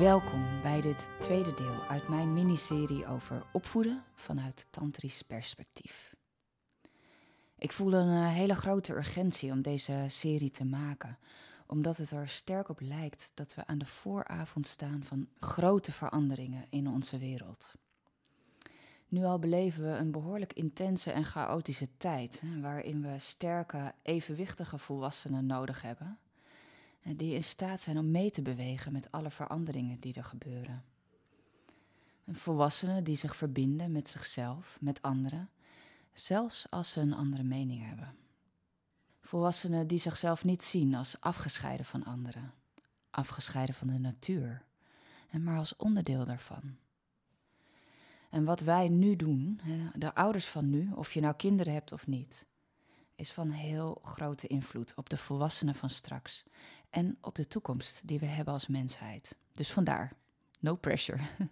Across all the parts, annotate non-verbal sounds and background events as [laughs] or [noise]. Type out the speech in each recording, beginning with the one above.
Welkom bij dit tweede deel uit mijn miniserie over opvoeden vanuit tantrisch perspectief. Ik voel een eh, hele grote urgentie om deze serie te maken, omdat het er sterk op lijkt dat we aan de vooravond staan van grote veranderingen in onze wereld. Nu al beleven we een behoorlijk intense en chaotische tijd, waarin we sterke, evenwichtige volwassenen nodig hebben die in staat zijn om mee te bewegen met alle veranderingen die er gebeuren. Volwassenen die zich verbinden met zichzelf, met anderen, zelfs als ze een andere mening hebben. Volwassenen die zichzelf niet zien als afgescheiden van anderen, afgescheiden van de natuur, maar als onderdeel daarvan. En wat wij nu doen, de ouders van nu, of je nou kinderen hebt of niet, is van heel grote invloed op de volwassenen van straks en op de toekomst die we hebben als mensheid. Dus vandaar, no pressure. [laughs]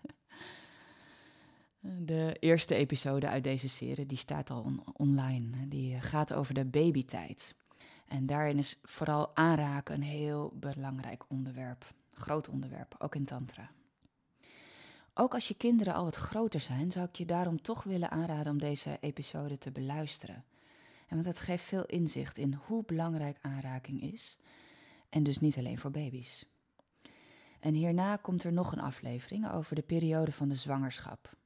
De eerste episode uit deze serie die staat al online. Die gaat over de babytijd. En daarin is vooral aanraken een heel belangrijk onderwerp. Groot onderwerp, ook in Tantra. Ook als je kinderen al wat groter zijn, zou ik je daarom toch willen aanraden om deze episode te beluisteren. En want het geeft veel inzicht in hoe belangrijk aanraking is. En dus niet alleen voor baby's. En hierna komt er nog een aflevering over de periode van de zwangerschap.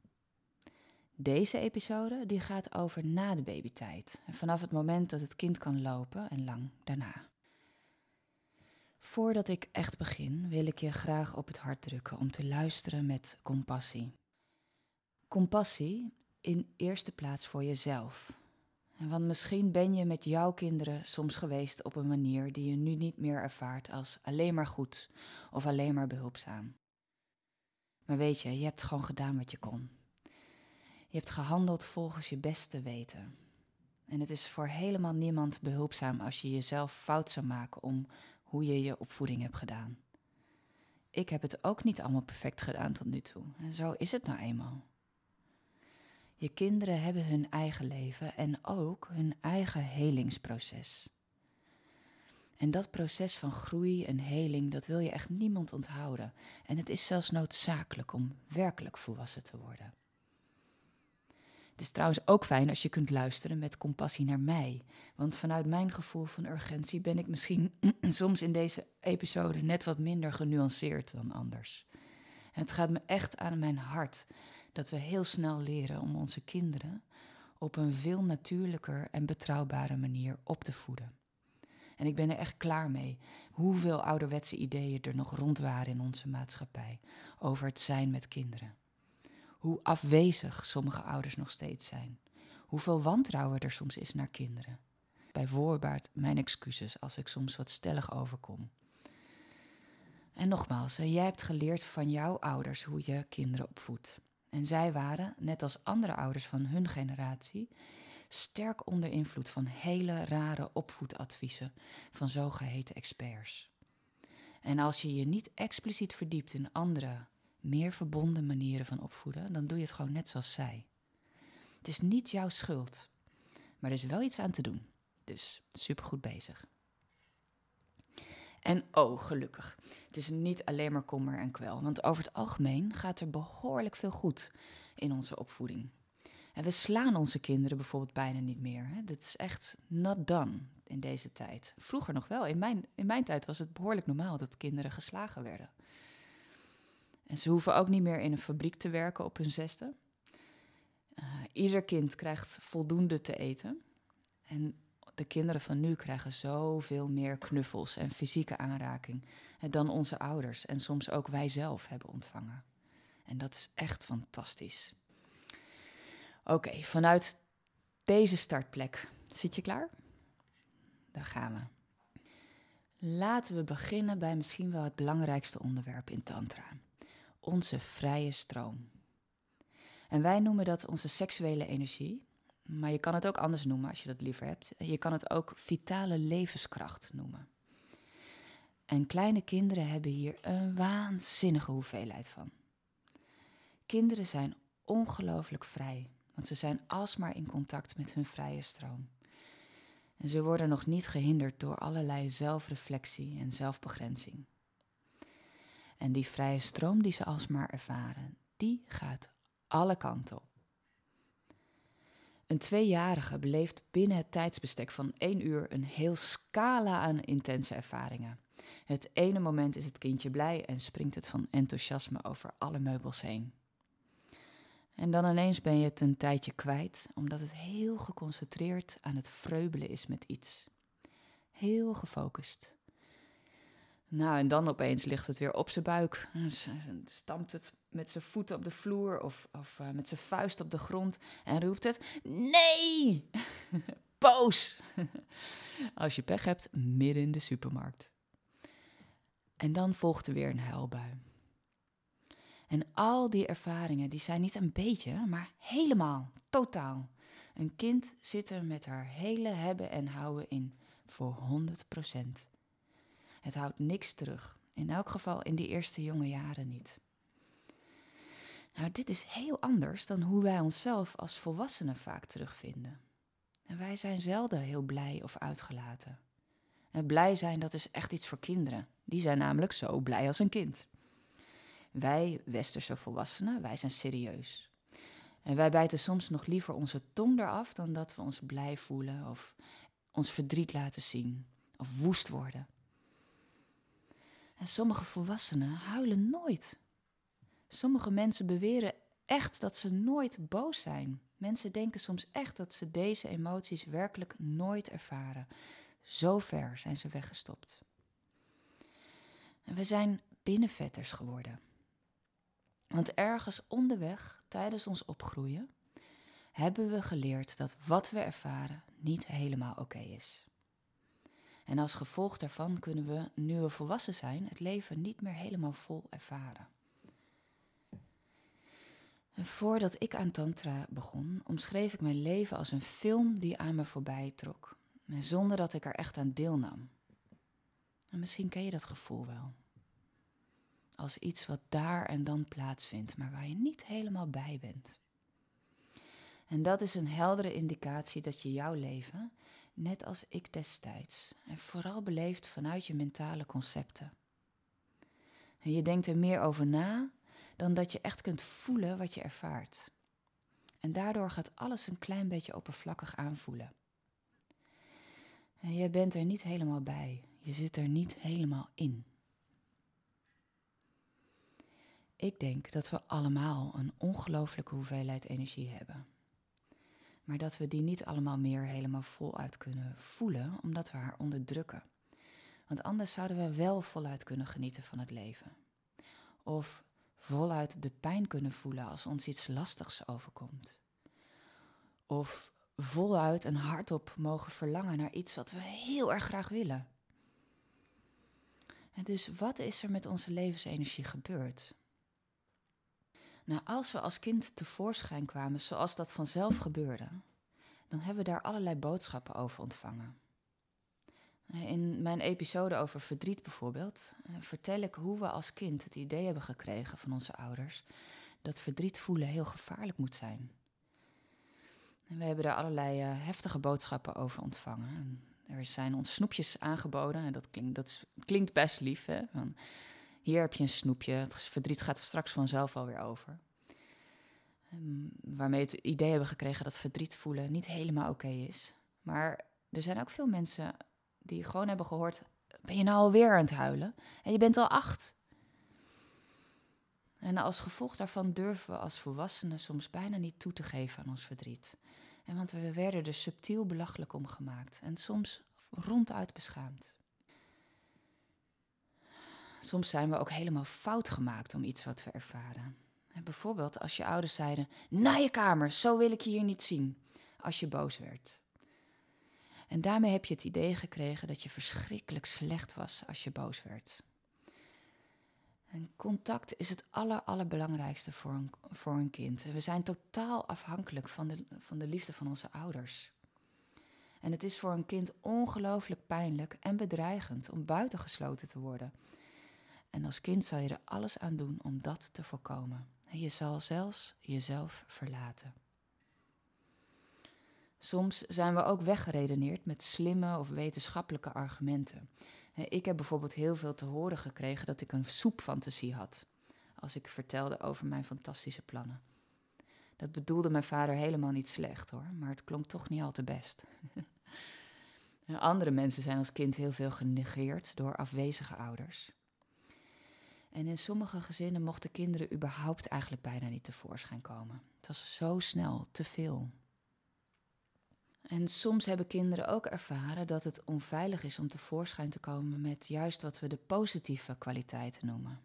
Deze episode die gaat over na de babytijd, vanaf het moment dat het kind kan lopen en lang daarna. Voordat ik echt begin, wil ik je graag op het hart drukken om te luisteren met compassie. Compassie in eerste plaats voor jezelf, want misschien ben je met jouw kinderen soms geweest op een manier die je nu niet meer ervaart als alleen maar goed of alleen maar behulpzaam. Maar weet je, je hebt gewoon gedaan wat je kon. Je hebt gehandeld volgens je beste weten. En het is voor helemaal niemand behulpzaam als je jezelf fout zou maken om hoe je je opvoeding hebt gedaan. Ik heb het ook niet allemaal perfect gedaan tot nu toe. En zo is het nou eenmaal. Je kinderen hebben hun eigen leven en ook hun eigen helingsproces. En dat proces van groei en heling, dat wil je echt niemand onthouden. En het is zelfs noodzakelijk om werkelijk volwassen te worden. Het is trouwens ook fijn als je kunt luisteren met compassie naar mij. Want vanuit mijn gevoel van urgentie ben ik misschien [clears throat] soms in deze episode net wat minder genuanceerd dan anders. Het gaat me echt aan mijn hart dat we heel snel leren om onze kinderen op een veel natuurlijker en betrouwbare manier op te voeden. En ik ben er echt klaar mee hoeveel ouderwetse ideeën er nog rond waren in onze maatschappij over het zijn met kinderen. Hoe afwezig sommige ouders nog steeds zijn. Hoeveel wantrouwen er soms is naar kinderen. Bij voorbaat mijn excuses als ik soms wat stellig overkom. En nogmaals, jij hebt geleerd van jouw ouders hoe je kinderen opvoedt. En zij waren, net als andere ouders van hun generatie, sterk onder invloed van hele rare opvoedadviezen van zogeheten experts. En als je je niet expliciet verdiept in andere, meer verbonden manieren van opvoeden, dan doe je het gewoon net zoals zij. Het is niet jouw schuld, maar er is wel iets aan te doen. Dus supergoed bezig. En oh, gelukkig. Het is niet alleen maar kommer en kwel, want over het algemeen gaat er behoorlijk veel goed in onze opvoeding. En we slaan onze kinderen bijvoorbeeld bijna niet meer. Hè? Dat is echt not done in deze tijd. Vroeger nog wel. In mijn, in mijn tijd was het behoorlijk normaal dat kinderen geslagen werden. En ze hoeven ook niet meer in een fabriek te werken op hun zesde. Uh, ieder kind krijgt voldoende te eten. En de kinderen van nu krijgen zoveel meer knuffels en fysieke aanraking dan onze ouders en soms ook wij zelf hebben ontvangen. En dat is echt fantastisch. Oké, vanuit deze startplek, zit je klaar? Daar gaan we. Laten we beginnen bij misschien wel het belangrijkste onderwerp in Tantra: onze vrije stroom. En wij noemen dat onze seksuele energie, maar je kan het ook anders noemen als je dat liever hebt. Je kan het ook vitale levenskracht noemen. En kleine kinderen hebben hier een waanzinnige hoeveelheid van. Kinderen zijn ongelooflijk vrij, want ze zijn alsmaar in contact met hun vrije stroom. En ze worden nog niet gehinderd door allerlei zelfreflectie en zelfbegrenzing. En die vrije stroom die ze alsmaar ervaren, die gaat alle kanten op. Een tweejarige beleeft binnen het tijdsbestek van één uur een heel scala aan intense ervaringen. Het ene moment is het kindje blij en springt het van enthousiasme over alle meubels heen. En dan ineens ben je het een tijdje kwijt, omdat het heel geconcentreerd aan het vreubelen is met iets. Heel gefocust. Nou, en dan opeens ligt het weer op zijn buik. Stampt het met zijn voeten op de vloer of, of uh, met zijn vuist op de grond en roept het: Nee! [laughs] Boos! [laughs] Als je pech hebt, midden in de supermarkt. En dan volgt er weer een huilbui. En al die ervaringen, die zijn niet een beetje, maar helemaal, totaal. Een kind zit er met haar hele hebben en houden in voor 100 procent. Het houdt niks terug. In elk geval in die eerste jonge jaren niet. Nou, dit is heel anders dan hoe wij onszelf als volwassenen vaak terugvinden. En wij zijn zelden heel blij of uitgelaten. Het blij zijn, dat is echt iets voor kinderen. Die zijn namelijk zo blij als een kind. Wij, westerse volwassenen, wij zijn serieus. En wij bijten soms nog liever onze tong eraf dan dat we ons blij voelen of ons verdriet laten zien of woest worden. En sommige volwassenen huilen nooit. Sommige mensen beweren echt dat ze nooit boos zijn. Mensen denken soms echt dat ze deze emoties werkelijk nooit ervaren. Zo ver zijn ze weggestopt. En we zijn binnenvetters geworden. Want ergens onderweg, tijdens ons opgroeien, hebben we geleerd dat wat we ervaren niet helemaal oké is. En als gevolg daarvan kunnen we, nu we volwassen zijn, het leven niet meer helemaal vol ervaren. En voordat ik aan Tantra begon, omschreef ik mijn leven als een film die aan me voorbij trok, zonder dat ik er echt aan deelnam. En misschien ken je dat gevoel wel. Als iets wat daar en dan plaatsvindt, maar waar je niet helemaal bij bent. En dat is een heldere indicatie dat je jouw leven net als ik destijds, en vooral beleefd vanuit je mentale concepten. En je denkt er meer over na dan dat je echt kunt voelen wat je ervaart. En daardoor gaat alles een klein beetje oppervlakkig aanvoelen. En je bent er niet helemaal bij, je zit er niet helemaal in. Ik denk dat we allemaal een ongelooflijke hoeveelheid energie hebben maar dat we die niet allemaal meer helemaal voluit kunnen voelen, omdat we haar onderdrukken. Want anders zouden we wel voluit kunnen genieten van het leven. Of voluit de pijn kunnen voelen als ons iets lastigs overkomt. Of voluit en hardop mogen verlangen naar iets wat we heel erg graag willen. En dus wat is er met onze levensenergie gebeurd? Nou, als we als kind tevoorschijn kwamen zoals dat vanzelf gebeurde, dan hebben we daar allerlei boodschappen over ontvangen. In mijn episode over verdriet bijvoorbeeld eh, vertel ik hoe we als kind het idee hebben gekregen van onze ouders dat verdriet voelen heel gevaarlijk moet zijn. We hebben daar allerlei uh, heftige boodschappen over ontvangen. er zijn ons snoepjes aangeboden en dat klinkt, dat klinkt best lief. Hè? Hier heb je een snoepje, het verdriet gaat straks vanzelf alweer over. Um, waarmee het idee hebben gekregen dat verdriet voelen niet helemaal oké is. Maar er zijn ook veel mensen die gewoon hebben gehoord: ben je nou alweer aan het huilen? En je bent al acht. En als gevolg daarvan durven we als volwassenen soms bijna niet toe te geven aan ons verdriet. En want we werden er subtiel belachelijk om gemaakt en soms ronduit beschaamd. Soms zijn we ook helemaal fout gemaakt om iets wat we ervaren. bijvoorbeeld als je ouders zeiden: Naar je kamer, zo wil ik je hier niet zien. Als je boos werd. En daarmee heb je het idee gekregen dat je verschrikkelijk slecht was als je boos werd. En contact is het aller, allerbelangrijkste voor een, voor een kind. We zijn totaal afhankelijk van de, van de liefde van onze ouders. En het is voor een kind ongelooflijk pijnlijk en bedreigend om buitengesloten te worden en als kind zal je er alles aan doen om dat te voorkomen. En je zal zelfs jezelf verlaten. Soms zijn we ook weggeredeneerd met slimme of wetenschappelijke argumenten. Ik heb bijvoorbeeld heel veel te horen gekregen dat ik een soepfantasie had. Als ik vertelde over mijn fantastische plannen. Dat bedoelde mijn vader helemaal niet slecht hoor, maar het klonk toch niet al te best. [laughs] Andere mensen zijn als kind heel veel genegeerd door afwezige ouders. En in sommige gezinnen mochten kinderen überhaupt eigenlijk bijna niet tevoorschijn komen. Het was zo snel, te veel. En soms hebben kinderen ook ervaren dat het onveilig is om tevoorschijn te komen met juist wat we de positieve kwaliteiten noemen.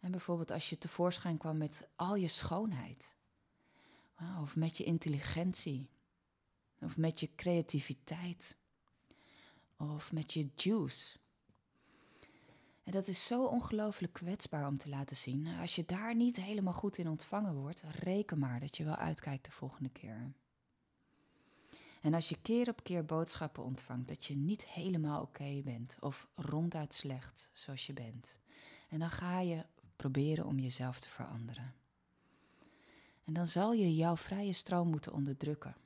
En bijvoorbeeld als je tevoorschijn kwam met al je schoonheid, of met je intelligentie, of met je creativiteit, of met je juice. En dat is zo ongelooflijk kwetsbaar om te laten zien. Als je daar niet helemaal goed in ontvangen wordt, reken maar dat je wel uitkijkt de volgende keer. En als je keer op keer boodschappen ontvangt dat je niet helemaal oké bent of ronduit slecht zoals je bent, en dan ga je proberen om jezelf te veranderen. En dan zal je jouw vrije stroom moeten onderdrukken.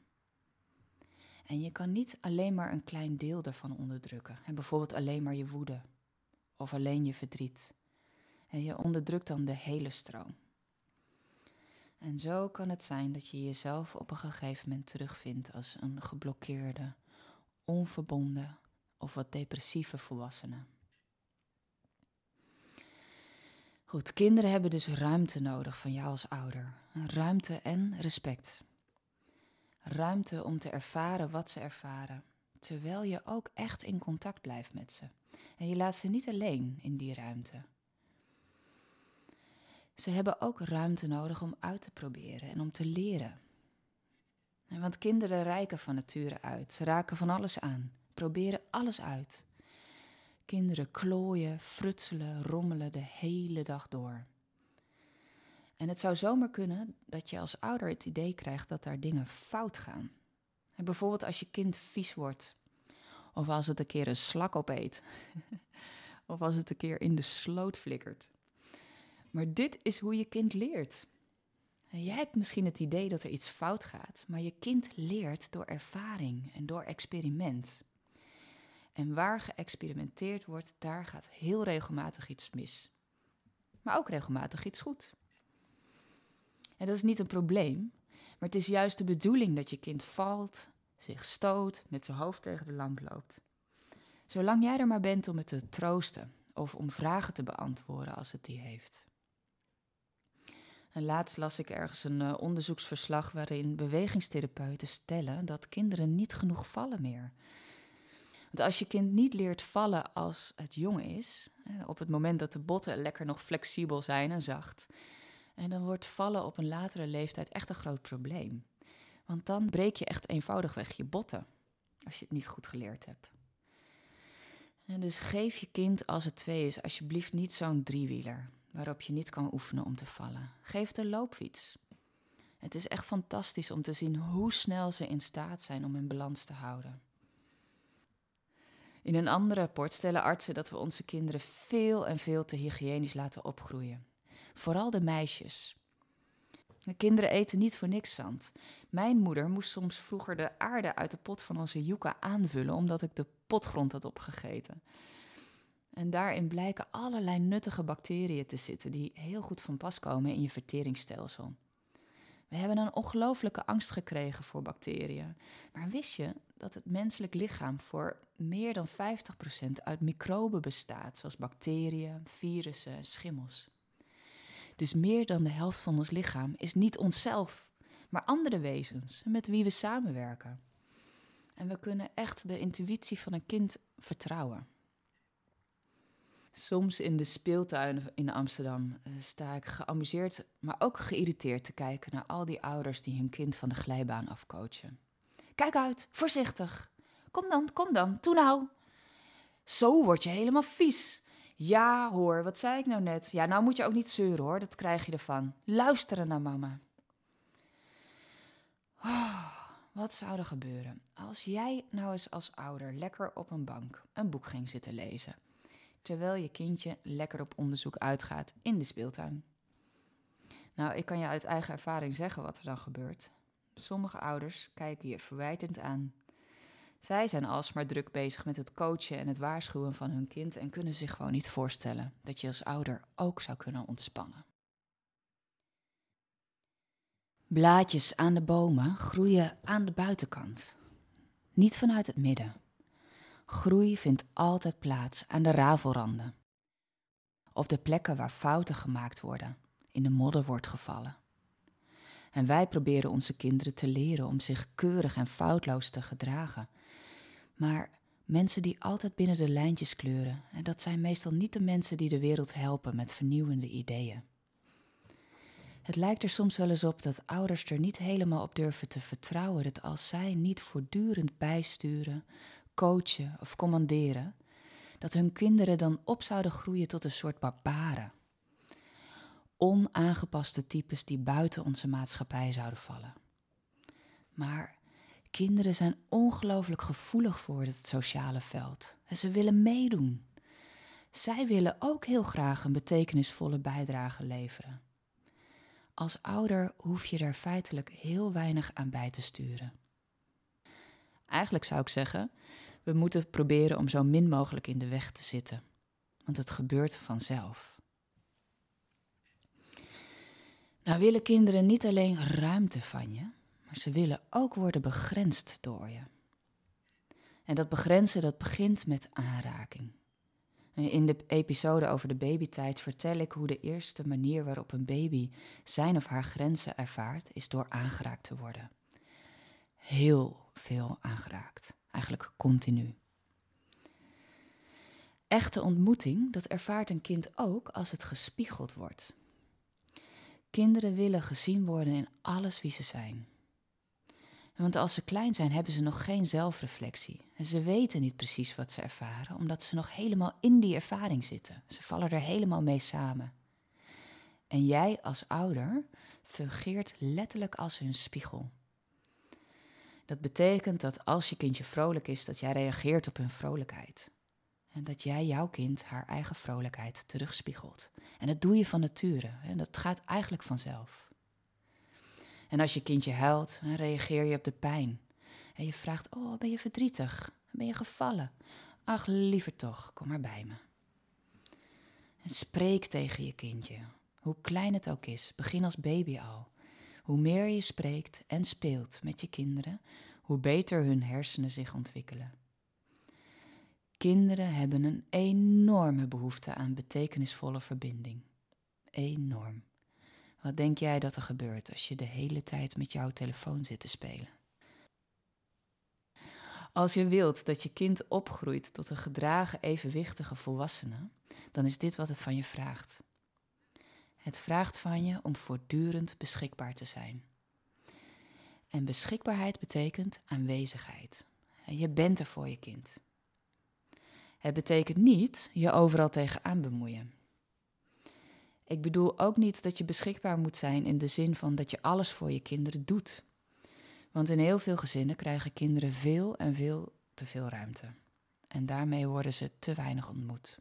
En je kan niet alleen maar een klein deel daarvan onderdrukken. En bijvoorbeeld alleen maar je woede of alleen je verdriet. En je onderdrukt dan de hele stroom. En zo kan het zijn dat je jezelf op een gegeven moment terugvindt als een geblokkeerde, onverbonden of wat depressieve volwassene. Goed, kinderen hebben dus ruimte nodig van jou als ouder. Ruimte en respect. Ruimte om te ervaren wat ze ervaren, terwijl je ook echt in contact blijft met ze. En je laat ze niet alleen in die ruimte. Ze hebben ook ruimte nodig om uit te proberen en om te leren. Want kinderen rijken van nature uit. Ze raken van alles aan, proberen alles uit. Kinderen klooien, frutselen, rommelen de hele dag door. En het zou zomaar kunnen dat je als ouder het idee krijgt dat daar dingen fout gaan. Bijvoorbeeld als je kind vies wordt, of als het een keer een slak opeet, [laughs] of als het een keer in de sloot flikkert. Maar dit is hoe je kind leert. Jij hebt misschien het idee dat er iets fout gaat, maar je kind leert door ervaring en door experiment. En waar geëxperimenteerd wordt, daar gaat heel regelmatig iets mis. Maar ook regelmatig iets goed. En dat is niet een probleem, maar het is juist de bedoeling dat je kind valt, zich stoot, met zijn hoofd tegen de lamp loopt. Zolang jij er maar bent om het te troosten of om vragen te beantwoorden als het die heeft. En laatst las ik ergens een uh, onderzoeksverslag waarin bewegingstherapeuten stellen dat kinderen niet genoeg vallen meer. Want als je kind niet leert vallen als het jong is, op het moment dat de botten lekker nog flexibel zijn en zacht, en dan wordt vallen op een latere leeftijd echt een groot probleem. Want dan breek je echt eenvoudigweg je botten, als je het niet goed geleerd hebt. En dus geef je kind als het twee is alsjeblieft niet zo'n driewieler waarop je niet kan oefenen om te vallen. Geef een loopfiets. Het is echt fantastisch om te zien hoe snel ze in staat zijn om in balans te houden. In een ander rapport stellen artsen dat we onze kinderen veel en veel te hygiënisch laten opgroeien. Vooral de meisjes. De kinderen eten niet voor niks zand. Mijn moeder moest soms vroeger de aarde uit de pot van onze yucca aanvullen omdat ik de potgrond had opgegeten. En daarin blijken allerlei nuttige bacteriën te zitten die heel goed van pas komen in je verteringsstelsel. We hebben een ongelooflijke angst gekregen voor bacteriën. Maar wist je dat het menselijk lichaam voor meer dan 50% uit microben bestaat, zoals bacteriën, virussen, schimmels? Dus meer dan de helft van ons lichaam is niet onszelf, maar andere wezens met wie we samenwerken. En we kunnen echt de intuïtie van een kind vertrouwen. Soms in de speeltuin in Amsterdam eh, sta ik geamuseerd, maar ook geïrriteerd te kijken naar al die ouders die hun kind van de glijbaan afcoachen. Kijk uit, voorzichtig. Kom dan, kom dan, toe nou. Zo word je helemaal vies. Ja hoor, wat zei ik nou net? Ja, nou moet je ook niet zeuren hoor, dat krijg je ervan. Luisteren naar mama. Oh, wat zou er gebeuren als jij nou eens als ouder lekker op een bank een boek ging zitten lezen? terwijl je kindje lekker op onderzoek uitgaat in de speeltuin. Nou, ik kan je uit eigen ervaring zeggen wat er dan gebeurt. Sommige ouders kijken je verwijtend aan. Zij zijn alsmaar druk bezig met het coachen en het waarschuwen van hun kind en kunnen zich gewoon niet voorstellen dat je als ouder ook zou kunnen ontspannen. Blaadjes aan de bomen groeien aan de buitenkant, niet vanuit het midden. Groei vindt altijd plaats aan de ravelranden. Op de plekken waar fouten gemaakt worden, in de modder wordt gevallen. En wij proberen onze kinderen te leren om zich keurig en foutloos te gedragen. Maar mensen die altijd binnen de lijntjes kleuren, en dat zijn meestal niet de mensen die de wereld helpen met vernieuwende ideeën. Het lijkt er soms wel eens op dat ouders er niet helemaal op durven te vertrouwen dat als zij niet voortdurend bijsturen, coachen of commanderen, dat hun kinderen dan op zouden groeien tot een soort barbaren. Onaangepaste types die buiten onze maatschappij zouden vallen. Maar kinderen zijn ongelooflijk gevoelig voor het sociale veld en ze willen meedoen. Zij willen ook heel graag een betekenisvolle bijdrage leveren. Als ouder hoef je daar feitelijk heel weinig aan bij te sturen. Eigenlijk zou ik zeggen, we moeten proberen om zo min mogelijk in de weg te zitten, want het gebeurt vanzelf. Nou willen kinderen niet alleen ruimte van je, maar ze willen ook worden begrensd door je. En dat begrenzen dat begint met aanraking. In de episode over de babytijd vertel ik hoe de eerste manier waarop een baby zijn of haar grenzen ervaart, is door aangeraakt te worden. Heel veel aangeraakt, eigenlijk continu. Echte ontmoeting, dat ervaart een kind ook als het gespiegeld wordt. Kinderen willen gezien worden in alles wie ze zijn. Want als ze klein zijn, hebben ze nog geen zelfreflectie. En ze weten niet precies wat ze ervaren, omdat ze nog helemaal in die ervaring zitten. Ze vallen er helemaal mee samen. En jij als ouder fungeert letterlijk als hun spiegel. Dat betekent dat als je kindje vrolijk is, dat jij reageert op hun vrolijkheid. En dat jij jouw kind haar eigen vrolijkheid terugspiegelt. En dat doe je van nature. En dat gaat eigenlijk vanzelf. En als je kindje huilt, dan reageer je op de pijn. En je vraagt: Oh, ben je verdrietig? Ben je gevallen? Ach, liever toch, kom maar bij me. En spreek tegen je kindje, hoe klein het ook is. Begin als baby al. Hoe meer je spreekt en speelt met je kinderen, hoe beter hun hersenen zich ontwikkelen. Kinderen hebben een enorme behoefte aan betekenisvolle verbinding. Enorm. Wat denk jij dat er gebeurt als je de hele tijd met jouw telefoon zit te spelen? Als je wilt dat je kind opgroeit tot een gedragen, evenwichtige volwassene, dan is dit wat het van je vraagt. Het vraagt van je om voortdurend beschikbaar te zijn. En beschikbaarheid betekent aanwezigheid. Je bent er voor je kind. Het betekent niet je overal tegenaan bemoeien. Ik bedoel ook niet dat je beschikbaar moet zijn in de zin van dat je alles voor je kinderen doet. Want in heel veel gezinnen krijgen kinderen veel en veel te veel ruimte. En daarmee worden ze te weinig ontmoet.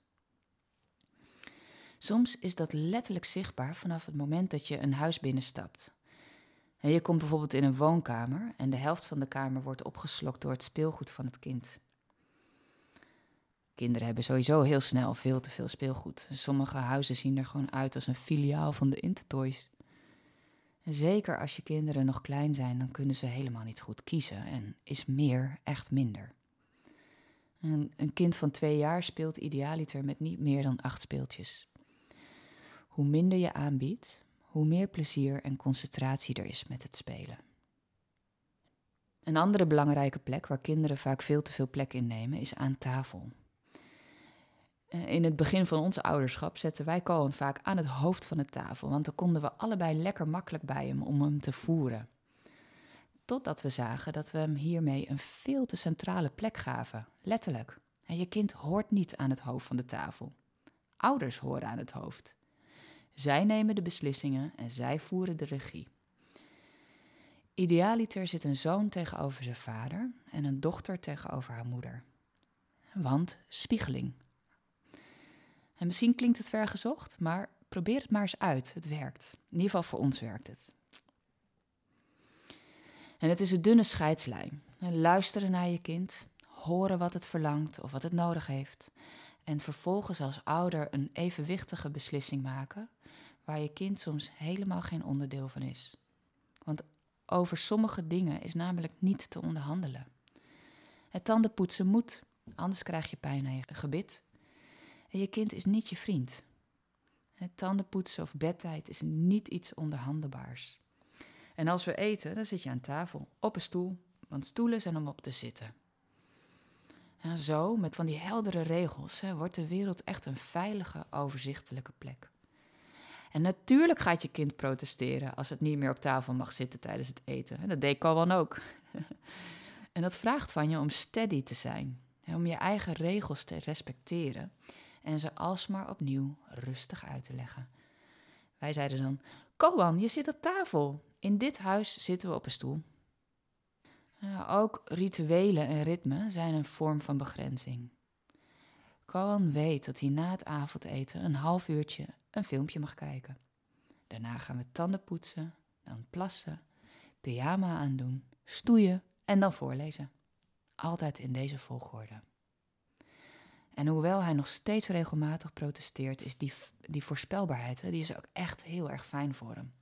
Soms is dat letterlijk zichtbaar vanaf het moment dat je een huis binnenstapt. En je komt bijvoorbeeld in een woonkamer en de helft van de kamer wordt opgeslokt door het speelgoed van het kind. Kinderen hebben sowieso heel snel veel te veel speelgoed. Sommige huizen zien er gewoon uit als een filiaal van de Intertoys. En zeker als je kinderen nog klein zijn, dan kunnen ze helemaal niet goed kiezen en is meer echt minder. Een, een kind van twee jaar speelt idealiter met niet meer dan acht speeltjes. Hoe minder je aanbiedt, hoe meer plezier en concentratie er is met het spelen. Een andere belangrijke plek waar kinderen vaak veel te veel plek innemen is aan tafel. Eh, in het begin van onze ouderschap zetten wij Cohen vaak aan het hoofd van de tafel, want dan konden we allebei lekker makkelijk bij hem om hem te voeren. Totdat we zagen dat we hem hiermee een veel te centrale plek gaven, letterlijk. En je kind hoort niet aan het hoofd van de tafel. Ouders horen aan het hoofd. Zij nemen de beslissingen en zij voeren de regie. Idealiter zit een zoon tegenover zijn vader en een dochter tegenover haar moeder. Want spiegeling, en misschien klinkt het vergezocht, maar probeer het maar eens uit. Het werkt. In ieder geval voor ons werkt het. En het is een dunne scheidslijn. Luisteren naar je kind horen wat het verlangt of wat het nodig heeft. En vervolgens als ouder een evenwichtige beslissing maken, waar je kind soms helemaal geen onderdeel van is. Want over sommige dingen is namelijk niet te onderhandelen. Het tandenpoetsen moet, anders krijg je pijn aan je gebit. En je kind is niet je vriend. Tandenpoetsen of bedtijd is niet iets onderhandelbaars. En als we eten, dan zit je aan tafel, op een stoel, want stoelen zijn om op te zitten. En zo, met van die heldere regels, hè, wordt de wereld echt een veilige, overzichtelijke plek. En natuurlijk gaat je kind protesteren als het niet meer op tafel mag zitten tijdens het eten. En dat deed Kowan ook. [laughs] en dat vraagt van je om steady te zijn, hè, om je eigen regels te respecteren en ze alsmaar opnieuw rustig uit te leggen. Wij zeiden dan: Koan, je zit op tafel. In dit huis zitten we op een stoel. Ook rituelen en ritmen zijn een vorm van begrenzing. Koan weet dat hij na het avondeten een half uurtje een filmpje mag kijken. Daarna gaan we tanden poetsen, dan plassen, pyjama aandoen, stoeien en dan voorlezen. Altijd in deze volgorde. En hoewel hij nog steeds regelmatig protesteert, is die, die voorspelbaarheid, die is ook echt heel erg fijn voor hem.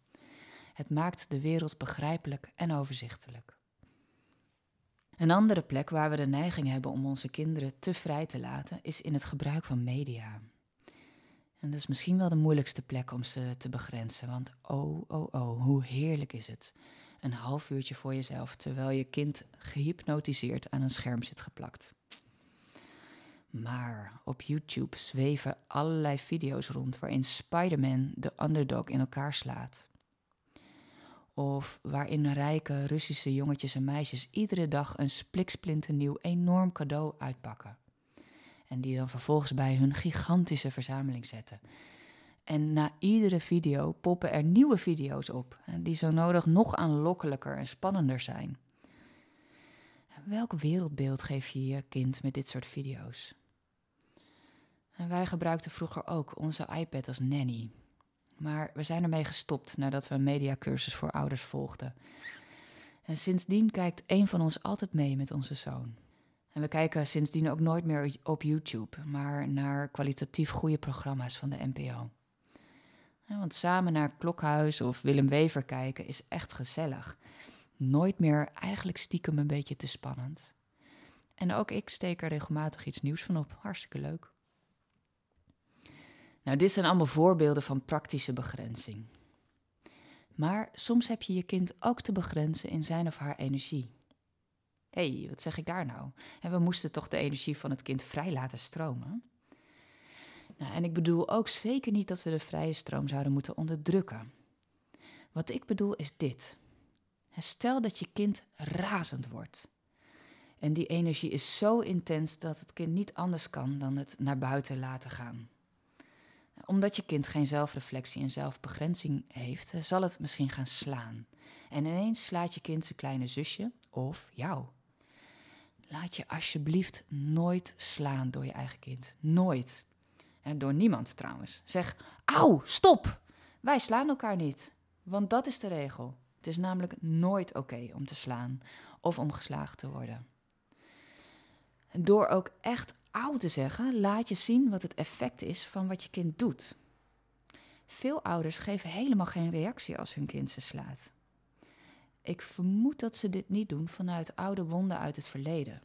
Het maakt de wereld begrijpelijk en overzichtelijk. Een andere plek waar we de neiging hebben om onze kinderen te vrij te laten, is in het gebruik van media. En dat is misschien wel de moeilijkste plek om ze te begrenzen, want oh, oh, oh, hoe heerlijk is het. Een half uurtje voor jezelf, terwijl je kind gehypnotiseerd aan een scherm zit geplakt. Maar op YouTube zweven allerlei video's rond waarin Spider-Man de underdog in elkaar slaat. Of waarin rijke Russische jongetjes en meisjes iedere dag een spliksplinternieuw enorm cadeau uitpakken. En die dan vervolgens bij hun gigantische verzameling zetten. En na iedere video poppen er nieuwe video's op, die zo nodig nog aanlokkelijker en spannender zijn. Welk wereldbeeld geef je je kind met dit soort video's? En wij gebruikten vroeger ook onze iPad als nanny. Maar we zijn ermee gestopt nadat we een mediacursus voor ouders volgden. En sindsdien kijkt een van ons altijd mee met onze zoon. En we kijken sindsdien ook nooit meer op YouTube, maar naar kwalitatief goede programma's van de NPO. want samen naar Klokhuis of Willem Wever kijken is echt gezellig. Nooit meer eigenlijk stiekem een beetje te spannend. En ook ik steek er regelmatig iets nieuws van op. Hartstikke leuk. Nou, dit zijn allemaal voorbeelden van praktische begrenzing. Maar soms heb je je kind ook te begrenzen in zijn of haar energie. Hé, hey, wat zeg ik daar nou? En we moesten toch de energie van het kind vrij laten stromen? Nou, en ik bedoel ook zeker niet dat we de vrije stroom zouden moeten onderdrukken. Wat ik bedoel is dit. Stel dat je kind razend wordt. En die energie is zo intens dat het kind niet anders kan dan het naar buiten laten gaan omdat je kind geen zelfreflectie en zelfbegrenzing heeft, zal het misschien gaan slaan. En ineens slaat je kind zijn kleine zusje of jou. Laat je alsjeblieft nooit slaan door je eigen kind. Nooit. En door niemand trouwens. Zeg, auw, stop! Wij slaan elkaar niet. Want dat is de regel. Het is namelijk nooit oké om te slaan of om geslagen te worden. Door ook echt oud te zeggen, laat je zien wat het effect is van wat je kind doet. Veel ouders geven helemaal geen reactie als hun kind ze slaat. Ik vermoed dat ze dit niet doen vanuit oude wonden uit het verleden.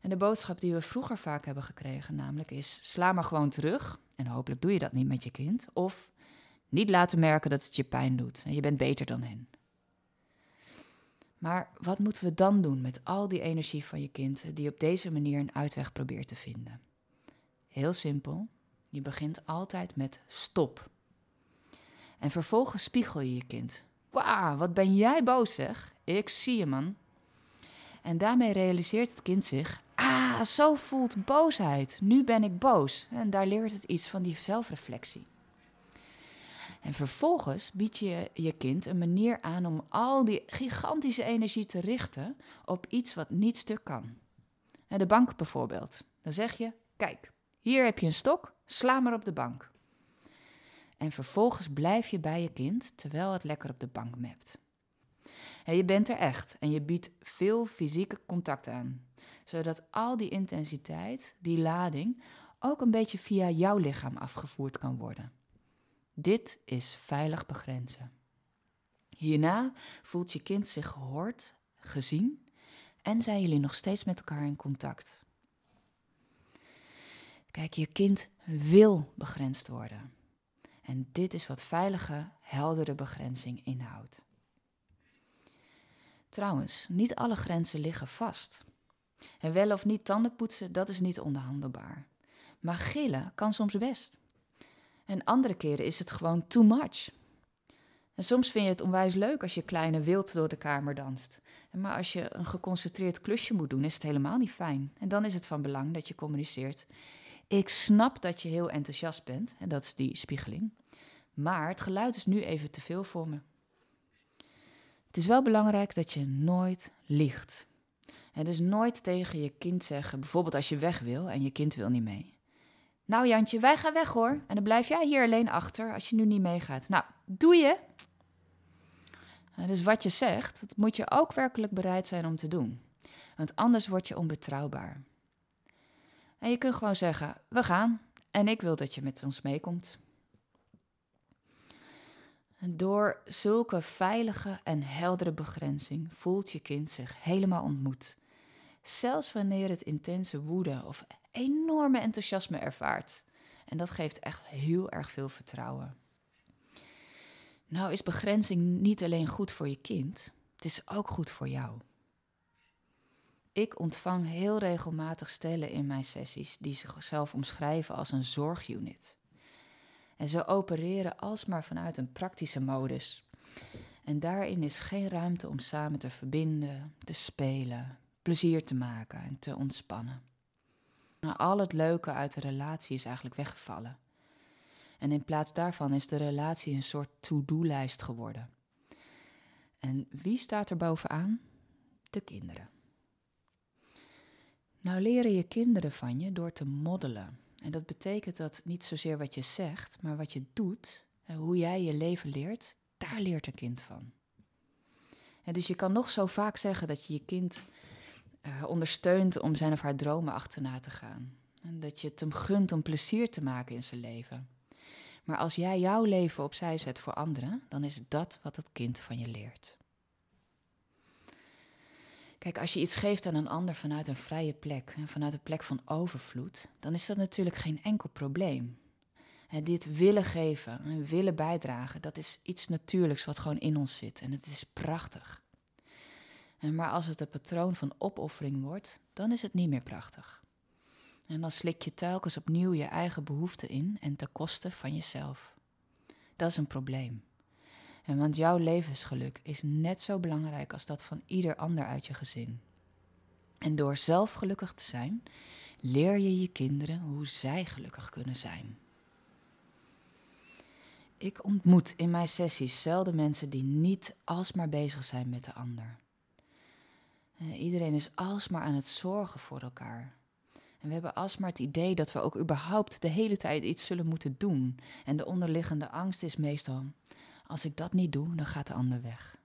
En de boodschap die we vroeger vaak hebben gekregen, namelijk is: sla maar gewoon terug. En hopelijk doe je dat niet met je kind. Of niet laten merken dat het je pijn doet en je bent beter dan hen. Maar wat moeten we dan doen met al die energie van je kind die op deze manier een uitweg probeert te vinden? Heel simpel, je begint altijd met stop. En vervolgens spiegel je je kind. Wauw, wat ben jij boos zeg. Ik zie je man. En daarmee realiseert het kind zich, ah, zo voelt boosheid. Nu ben ik boos. En daar leert het iets van die zelfreflectie. En vervolgens bied je je kind een manier aan om al die gigantische energie te richten op iets wat niet stuk kan. De bank bijvoorbeeld. Dan zeg je: Kijk, hier heb je een stok, sla maar op de bank. En vervolgens blijf je bij je kind terwijl het lekker op de bank mept. En je bent er echt en je biedt veel fysieke contact aan. zodat al die intensiteit, die lading, ook een beetje via jouw lichaam afgevoerd kan worden. Dit is veilig begrenzen. Hierna voelt je kind zich gehoord, gezien en zijn jullie nog steeds met elkaar in contact. Kijk, je kind wil begrensd worden. En dit is wat veilige, heldere begrenzing inhoudt. Trouwens, niet alle grenzen liggen vast. En wel of niet tanden poetsen, dat is niet onderhandelbaar. Maar gillen kan soms best. En andere keren is het gewoon too much. En soms vind je het onwijs leuk als je kleine wild door de kamer danst. Maar als je een geconcentreerd klusje moet doen, is het helemaal niet fijn. En dan is het van belang dat je communiceert. Ik snap dat je heel enthousiast bent, en dat is die spiegeling. Maar het geluid is nu even te veel voor me. Het is wel belangrijk dat je nooit liegt. En dus nooit tegen je kind zeggen, bijvoorbeeld als je weg wil en je kind wil niet mee. Nou Jantje, wij gaan weg hoor. En dan blijf jij hier alleen achter als je nu niet meegaat. Nou, doe je. Dus wat je zegt, dat moet je ook werkelijk bereid zijn om te doen. Want anders word je onbetrouwbaar. En je kunt gewoon zeggen: We gaan en ik wil dat je met ons meekomt. door zulke veilige en heldere begrenzing voelt je kind zich helemaal ontmoet. Zelfs wanneer het intense woede of enorme enthousiasme ervaart. En dat geeft echt heel erg veel vertrouwen. Nou is begrenzing niet alleen goed voor je kind, het is ook goed voor jou. Ik ontvang heel regelmatig stellen in mijn sessies die zichzelf omschrijven als een zorgunit. En ze opereren alsmaar vanuit een praktische modus. En daarin is geen ruimte om samen te verbinden, te spelen, plezier te maken en te ontspannen. Nou, al het leuke uit de relatie is eigenlijk weggevallen. En in plaats daarvan is de relatie een soort to-do-lijst geworden. En wie staat er bovenaan? De kinderen. Nou leren je kinderen van je door te moddelen. En dat betekent dat niet zozeer wat je zegt, maar wat je doet, en hoe jij je leven leert, daar leert een kind van. En dus je kan nog zo vaak zeggen dat je je kind uh, ondersteunt om zijn of haar dromen achterna te gaan. En dat je het hem gunt om plezier te maken in zijn leven. Maar als jij jouw leven opzij zet voor anderen, dan is dat wat het kind van je leert. Kijk, als je iets geeft aan een ander vanuit een vrije plek, vanuit een plek van overvloed, dan is dat natuurlijk geen enkel probleem. Dit willen geven en willen bijdragen, dat is iets natuurlijks wat gewoon in ons zit en het is prachtig. En maar als het een patroon van opoffering wordt, dan is het niet meer prachtig. En dan slik je telkens opnieuw je eigen behoeften in en ten koste van jezelf. Dat is een probleem. En want jouw levensgeluk is net zo belangrijk als dat van ieder ander uit je gezin. En door zelf gelukkig te zijn, leer je je kinderen hoe zij gelukkig kunnen zijn. Ik ontmoet in mijn sessies zelden mensen die niet alsmaar bezig zijn met de ander. Iedereen is alsmaar aan het zorgen voor elkaar. En we hebben alsmaar het idee dat we ook überhaupt de hele tijd iets zullen moeten doen. En de onderliggende angst is meestal: als ik dat niet doe, dan gaat de ander weg.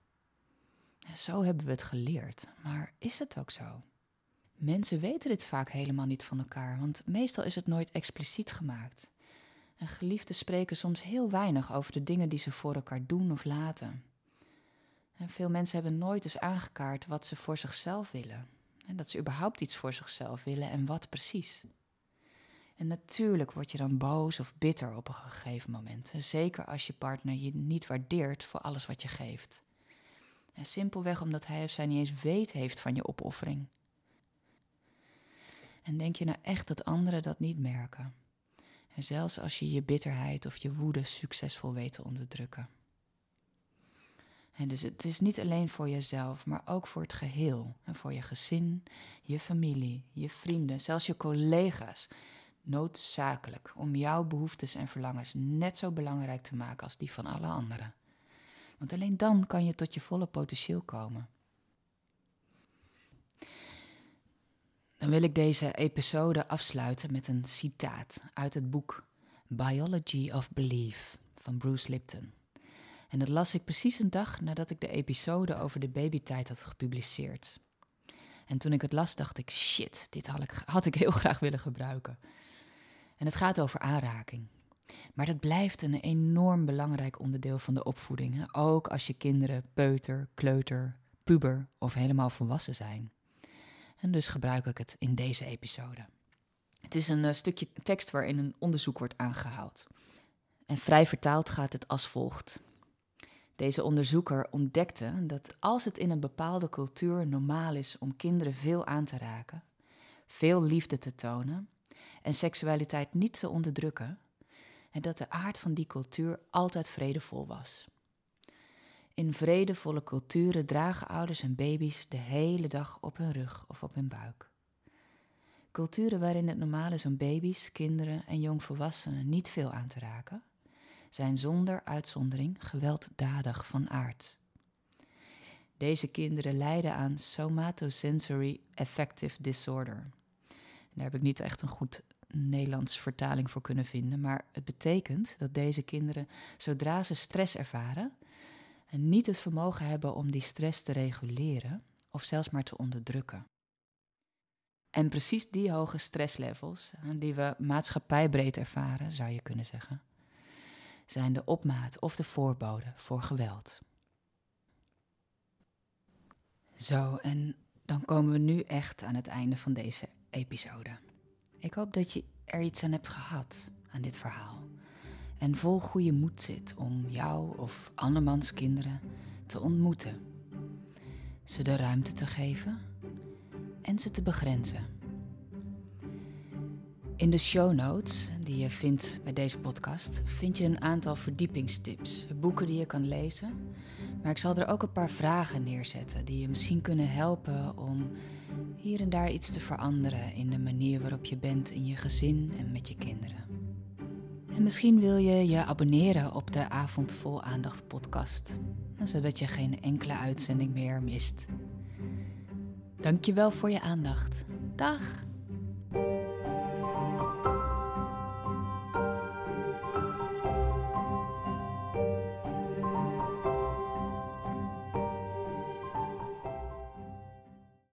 En zo hebben we het geleerd, maar is het ook zo? Mensen weten dit vaak helemaal niet van elkaar, want meestal is het nooit expliciet gemaakt. En geliefden spreken soms heel weinig over de dingen die ze voor elkaar doen of laten. Veel mensen hebben nooit eens aangekaart wat ze voor zichzelf willen. En dat ze überhaupt iets voor zichzelf willen en wat precies. En natuurlijk word je dan boos of bitter op een gegeven moment. Zeker als je partner je niet waardeert voor alles wat je geeft. En simpelweg omdat hij of zij niet eens weet heeft van je opoffering. En denk je nou echt dat anderen dat niet merken? En zelfs als je je bitterheid of je woede succesvol weet te onderdrukken. En dus het is niet alleen voor jezelf, maar ook voor het geheel. En voor je gezin, je familie, je vrienden, zelfs je collega's. Noodzakelijk om jouw behoeftes en verlangens net zo belangrijk te maken als die van alle anderen. Want alleen dan kan je tot je volle potentieel komen. Dan wil ik deze episode afsluiten met een citaat uit het boek Biology of Belief van Bruce Lipton. En dat las ik precies een dag nadat ik de episode over de babytijd had gepubliceerd. En toen ik het las, dacht ik: shit, dit had ik, had ik heel [laughs] graag willen gebruiken. En het gaat over aanraking. Maar dat blijft een enorm belangrijk onderdeel van de opvoeding. Ook als je kinderen peuter, kleuter, puber of helemaal volwassen zijn. En dus gebruik ik het in deze episode. Het is een uh, stukje tekst waarin een onderzoek wordt aangehaald. En vrij vertaald gaat het als volgt. Deze onderzoeker ontdekte dat als het in een bepaalde cultuur normaal is om kinderen veel aan te raken, veel liefde te tonen en seksualiteit niet te onderdrukken, en dat de aard van die cultuur altijd vredevol was. In vredevolle culturen dragen ouders en baby's de hele dag op hun rug of op hun buik. Culturen waarin het normaal is om baby's, kinderen en jongvolwassenen niet veel aan te raken, zijn zonder uitzondering gewelddadig van aard. Deze kinderen lijden aan somatosensory affective disorder. Daar heb ik niet echt een goed Nederlands vertaling voor kunnen vinden, maar het betekent dat deze kinderen, zodra ze stress ervaren, niet het vermogen hebben om die stress te reguleren of zelfs maar te onderdrukken. En precies die hoge stresslevels, die we maatschappijbreed ervaren, zou je kunnen zeggen, zijn de opmaat of de voorbode voor geweld. Zo, en dan komen we nu echt aan het einde van deze episode. Ik hoop dat je er iets aan hebt gehad aan dit verhaal. En vol goede moed zit om jou of andermans kinderen te ontmoeten. Ze de ruimte te geven en ze te begrenzen. In de show notes die je vindt bij deze podcast vind je een aantal verdiepingstips, boeken die je kan lezen. Maar ik zal er ook een paar vragen neerzetten die je misschien kunnen helpen om hier en daar iets te veranderen in de manier waarop je bent in je gezin en met je kinderen. En misschien wil je je abonneren op de Avond Vol Aandacht podcast, zodat je geen enkele uitzending meer mist. Dankjewel voor je aandacht. Dag!